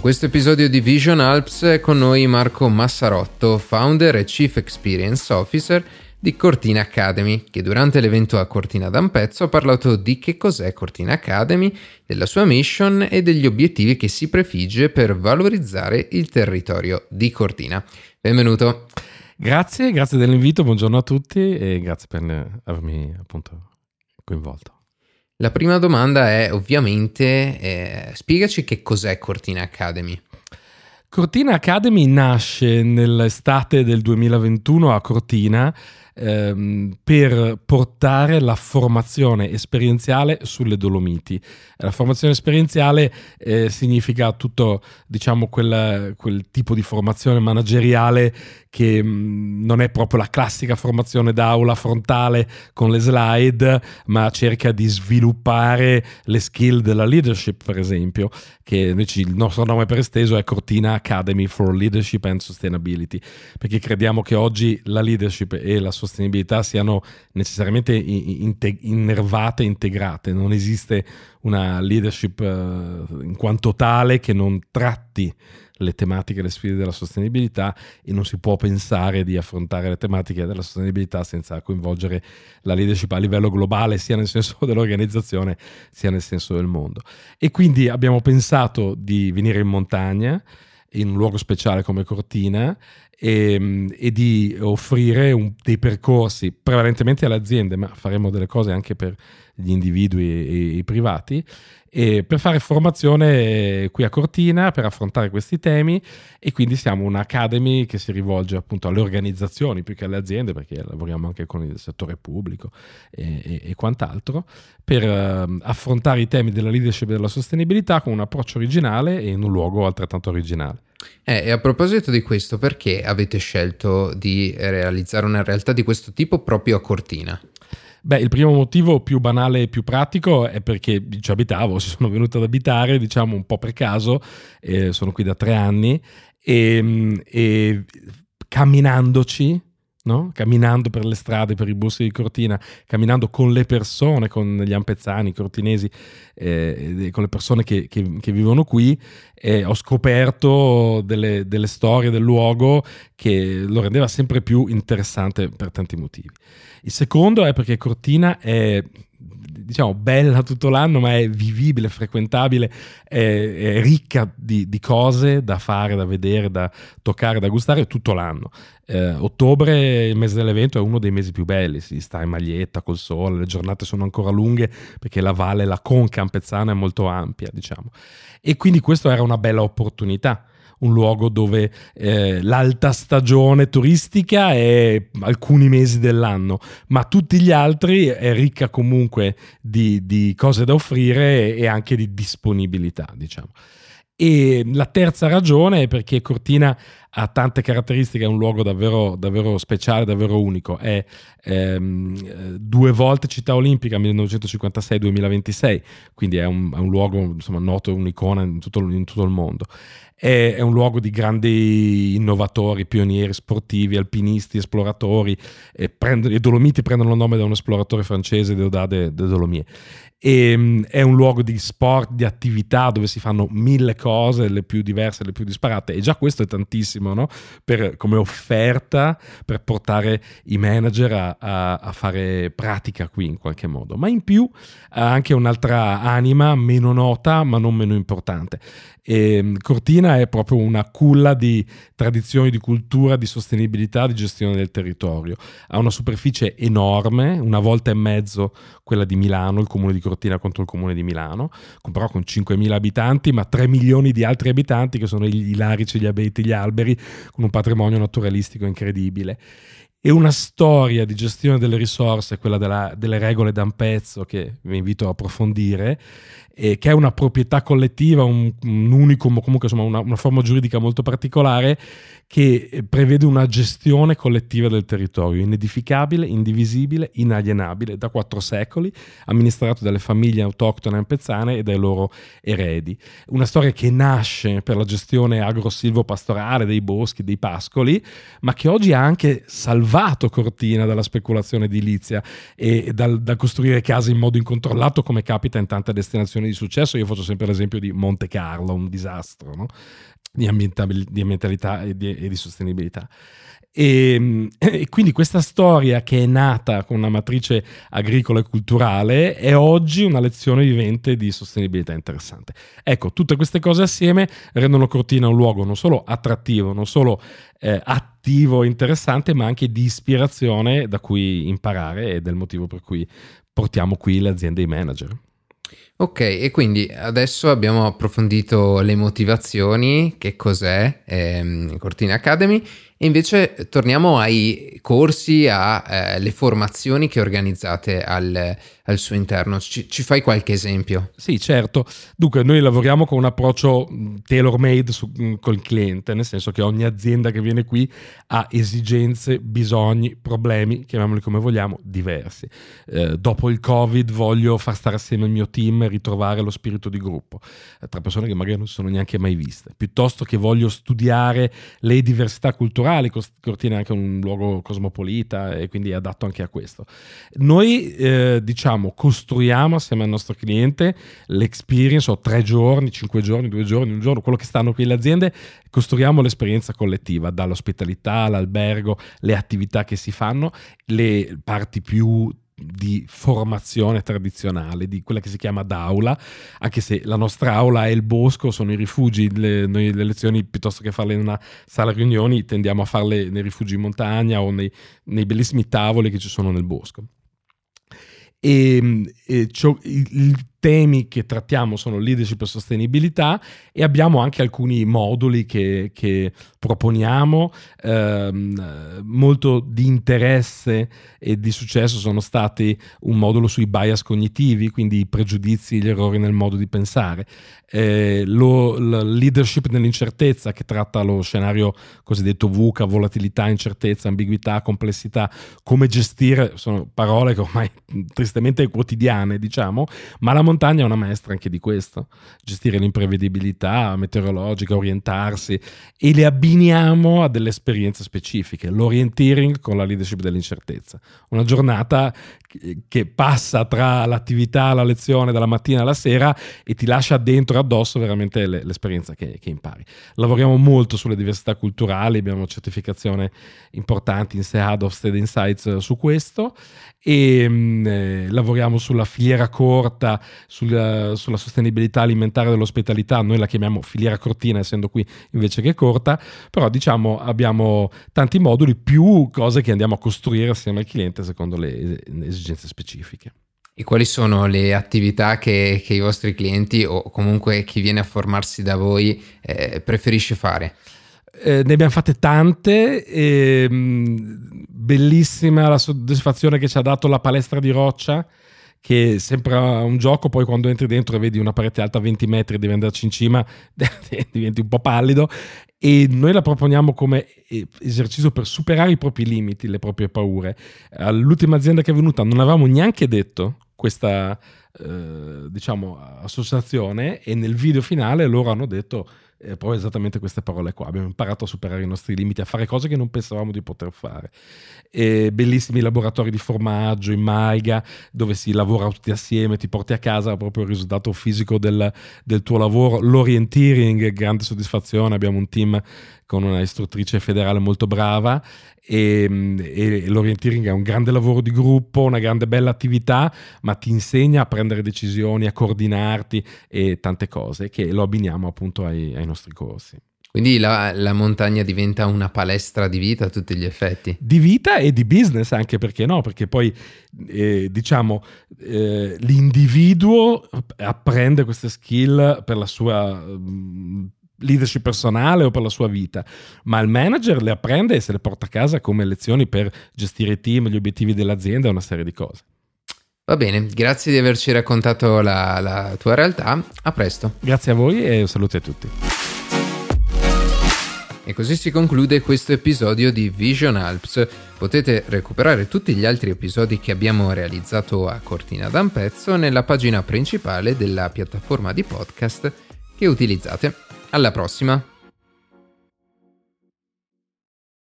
In questo episodio di Vision Alps è con noi Marco Massarotto, founder e Chief Experience Officer di Cortina Academy, che durante l'evento a Cortina d'Ampezzo ha parlato di che cos'è Cortina Academy, della sua mission e degli obiettivi che si prefigge per valorizzare il territorio di Cortina. Benvenuto. Grazie, grazie dell'invito, buongiorno a tutti e grazie per avermi appunto coinvolto. La prima domanda è ovviamente, eh, spiegaci che cos'è Cortina Academy. Cortina Academy nasce nell'estate del 2021 a Cortina ehm, per portare la formazione esperienziale sulle Dolomiti. La formazione esperienziale eh, significa tutto, diciamo, quel, quel, tipo di formazione manageriale che mh, mm, non è proprio la classica formazione d'aula frontale con le slide, ma cerca di sviluppare le skill della leadership, per esempio, che invece il nostro nome per esteso è Cortina Academy for Leadership and Sustainability, perché crediamo che oggi la leadership e la sostenibilità siano necessariamente innervate e integrate. Non esiste una leadership uh, in quanto tale che non tratti le tematiche le sfide della sostenibilità e non si può pensare di affrontare le tematiche della sostenibilità senza coinvolgere la leadership a livello globale, sia nel senso dell'organizzazione, sia nel senso del mondo. E quindi abbiamo pensato di venire in montagna in un luogo speciale come Cortina e, e di offrire un, dei percorsi prevalentemente alle aziende, ma faremo delle cose anche per gli individui e, i privati, e per fare formazione qui a Cortina per affrontare questi temi e quindi siamo un'academy che si rivolge appunto alle organizzazioni più che alle aziende perché lavoriamo anche con il settore pubblico e, e, e quant'altro per uh, affrontare i temi della leadership e della sostenibilità con un approccio originale e in un luogo altrettanto originale. Eh, e a proposito di questo, perché avete scelto di realizzare una realtà di questo tipo proprio a Cortina? Beh, il primo motivo più banale e più pratico è perché ci abitavo, ci sono venuto ad abitare, diciamo un po' per caso, eh, sono qui da tre anni e, e camminandoci no? camminando per le strade, per i boschi di Cortina, camminando con le persone, con gli ampezzani, i cortinesi, eh, con le persone che, che, che vivono qui, eh, ho scoperto delle, delle storie del luogo che lo rendeva sempre più interessante per tanti motivi. Il secondo è perché Cortina è diciamo bella tutto l'anno, ma è vivibile, frequentabile, è, è ricca di, di, cose da fare, da vedere, da toccare, da gustare tutto l'anno. Eh, ottobre, il mese dell'evento, è uno dei mesi più belli, si sta in maglietta col sole, le giornate sono ancora lunghe perché la valle, la conca ampezzana è molto ampia, diciamo. E quindi questa era una bella opportunità un luogo dove eh, l'alta stagione turistica è alcuni mesi dell'anno, ma tutti gli altri è ricca comunque di, di cose da offrire e anche di disponibilità, diciamo. E la terza ragione è perché Cortina ha tante caratteristiche, è un luogo davvero, davvero speciale, davvero unico. È ehm, due volte città olimpica, 1956-2026, quindi è un, è un luogo insomma, noto, un'icona in tutto, in tutto il mondo è, è, un luogo di grandi innovatori, pionieri sportivi, alpinisti, esploratori. E prend- I Dolomiti prendono il nome da un esploratore francese, Deodade de Dolomie. E, um, è un luogo di sport, di attività dove si fanno mille cose, le più diverse, le più disparate. E già questo è tantissimo no? per, come offerta per portare i manager a, a, a fare pratica qui in qualche modo. Ma in più ha anche un'altra anima meno nota, ma non meno importante. E Cortina è proprio una culla di tradizioni, di cultura, di sostenibilità, di gestione del territorio. Ha una superficie enorme, una volta e mezzo quella di Milano, il comune di Cortina contro il comune di Milano, però con 5.000 abitanti, ma 3 milioni di altri abitanti che sono gli larici, gli abeti, gli alberi, con un patrimonio naturalistico incredibile. E una storia di gestione delle risorse, quella della, delle regole da un pezzo che vi invito a approfondire, e che è una proprietà collettiva, un, un unicum, comunque insomma una, una, forma giuridica molto particolare che prevede una gestione collettiva del territorio, inedificabile, indivisibile, inalienabile, da quattro secoli, amministrato dalle famiglie autoctone ampezzane e dai loro eredi. Una storia che nasce per la gestione agro-silvo-pastorale dei boschi, dei pascoli, ma che oggi ha anche salvato Cortina dalla speculazione edilizia e dal, dal costruire case in modo incontrollato come capita in tante destinazioni situazioni di successo, io faccio sempre l'esempio di Monte Carlo, un disastro no? di, di, ambientalità e di, e di sostenibilità. E, ehm, e, quindi questa storia che è nata con una matrice agricola e culturale è oggi una lezione vivente di sostenibilità interessante. Ecco, tutte queste cose assieme rendono Cortina un luogo non solo attrattivo, non solo eh, attivo e interessante, ma anche di ispirazione da cui imparare ed è il motivo per cui portiamo qui le aziende e i manager. Ok, e quindi adesso abbiamo approfondito le motivazioni, che cos'è ehm, Cortina Academy, e invece torniamo ai corsi, alle eh, formazioni che organizzate al, al suo interno. Ci, ci, fai qualche esempio? Sì, certo. Dunque, noi lavoriamo con un approccio tailor-made su, col cliente, nel senso che ogni azienda che viene qui ha esigenze, bisogni, problemi, chiamiamoli come vogliamo, diversi. Eh, dopo il Covid voglio far stare assieme il mio team ritrovare lo spirito di gruppo, eh, tra persone che magari non si sono neanche mai viste, piuttosto che voglio studiare le diversità culturali Cortina è anche un luogo cosmopolita e quindi è adatto anche a questo. Noi eh, diciamo costruiamo assieme al nostro cliente l'experience, o tre giorni, cinque giorni, due giorni, un giorno, quello che stanno qui le aziende, costruiamo l'esperienza collettiva, dall'ospitalità, all'albergo, le attività che si fanno, le parti più di formazione tradizionale, di quella che si chiama d'aula, anche se la nostra aula è il bosco, sono i rifugi, le, noi le lezioni piuttosto che farle in una sala riunioni tendiamo a farle nei rifugi in montagna o nei, nei bellissimi tavoli che ci sono nel bosco. E, e il, temi che trattiamo sono leadership e sostenibilità e abbiamo anche alcuni moduli che, che proponiamo. Ehm, molto di interesse e di successo sono stati un modulo sui bias cognitivi, quindi i pregiudizi, gli errori nel modo di pensare. Eh, lo, leadership nell'incertezza che tratta lo scenario cosiddetto VUCA, volatilità, incertezza, ambiguità, complessità, come gestire, sono parole che ormai tristemente quotidiane, diciamo, ma la montagna è una maestra anche di questo, gestire l'imprevedibilità meteorologica, orientarsi e le abbiniamo a delle esperienze specifiche, l'orienteering con la leadership dell'incertezza. Una giornata che passa tra l'attività, la lezione dalla mattina alla sera e ti lascia dentro addosso veramente l'esperienza che, che impari. Lavoriamo molto sulle diversità culturali, abbiamo certificazione importanti in SEAD of State Insights su questo e mh, mm, eh, lavoriamo sulla filiera corta, sulla, sulla, sostenibilità alimentare dell'ospitalità, noi la chiamiamo filiera cortina essendo qui invece che corta, però diciamo abbiamo tanti moduli più cose che andiamo a costruire assieme al cliente secondo le esigenze specifiche. E quali sono le attività che, che, i vostri clienti o comunque chi viene a formarsi da voi eh, preferisce fare? Eh, ne abbiamo fatte tante, e, mh, bellissima la soddisfazione che ci ha dato la palestra di roccia, che sembra un gioco, poi quando entri dentro e vedi una parete alta 20 metri e devi andarci in cima, diventi un po' pallido. E noi la proponiamo come esercizio per superare i propri limiti, le proprie paure. All'ultima azienda che è venuta non avevamo neanche detto questa eh, diciamo, associazione e nel video finale loro hanno detto eh, proprio esattamente queste parole qua. Abbiamo imparato a superare i nostri limiti, a fare cose che non pensavamo di poter fare. E bellissimi laboratori di formaggio in Maiga, dove si lavora tutti assieme, ti porti a casa proprio il risultato fisico del, del tuo lavoro. L'orienteering, grande soddisfazione, abbiamo un team con una istruttrice federale molto brava e, e, l'orienteering è un grande lavoro di gruppo, una grande bella attività, ma ti insegna a prendere decisioni, a coordinarti e tante cose che lo abbiniamo appunto ai, ai nostri corsi. Quindi la, la, montagna diventa una palestra di vita a tutti gli effetti. Di vita e di business anche perché no, perché poi eh, diciamo eh, l'individuo apprende queste skill per la sua mh, leadership personale o per la sua vita, ma il manager le apprende e se le porta a casa come lezioni per gestire i team, gli obiettivi dell'azienda e una serie di cose. Va bene, grazie di averci raccontato la, la tua realtà, a presto. Grazie a voi e un saluto a tutti. E così si conclude questo episodio di Vision Alps. Potete recuperare tutti gli altri episodi che abbiamo realizzato a Cortina d'Ampezzo nella pagina principale della piattaforma di podcast che utilizzate. Alla prossima!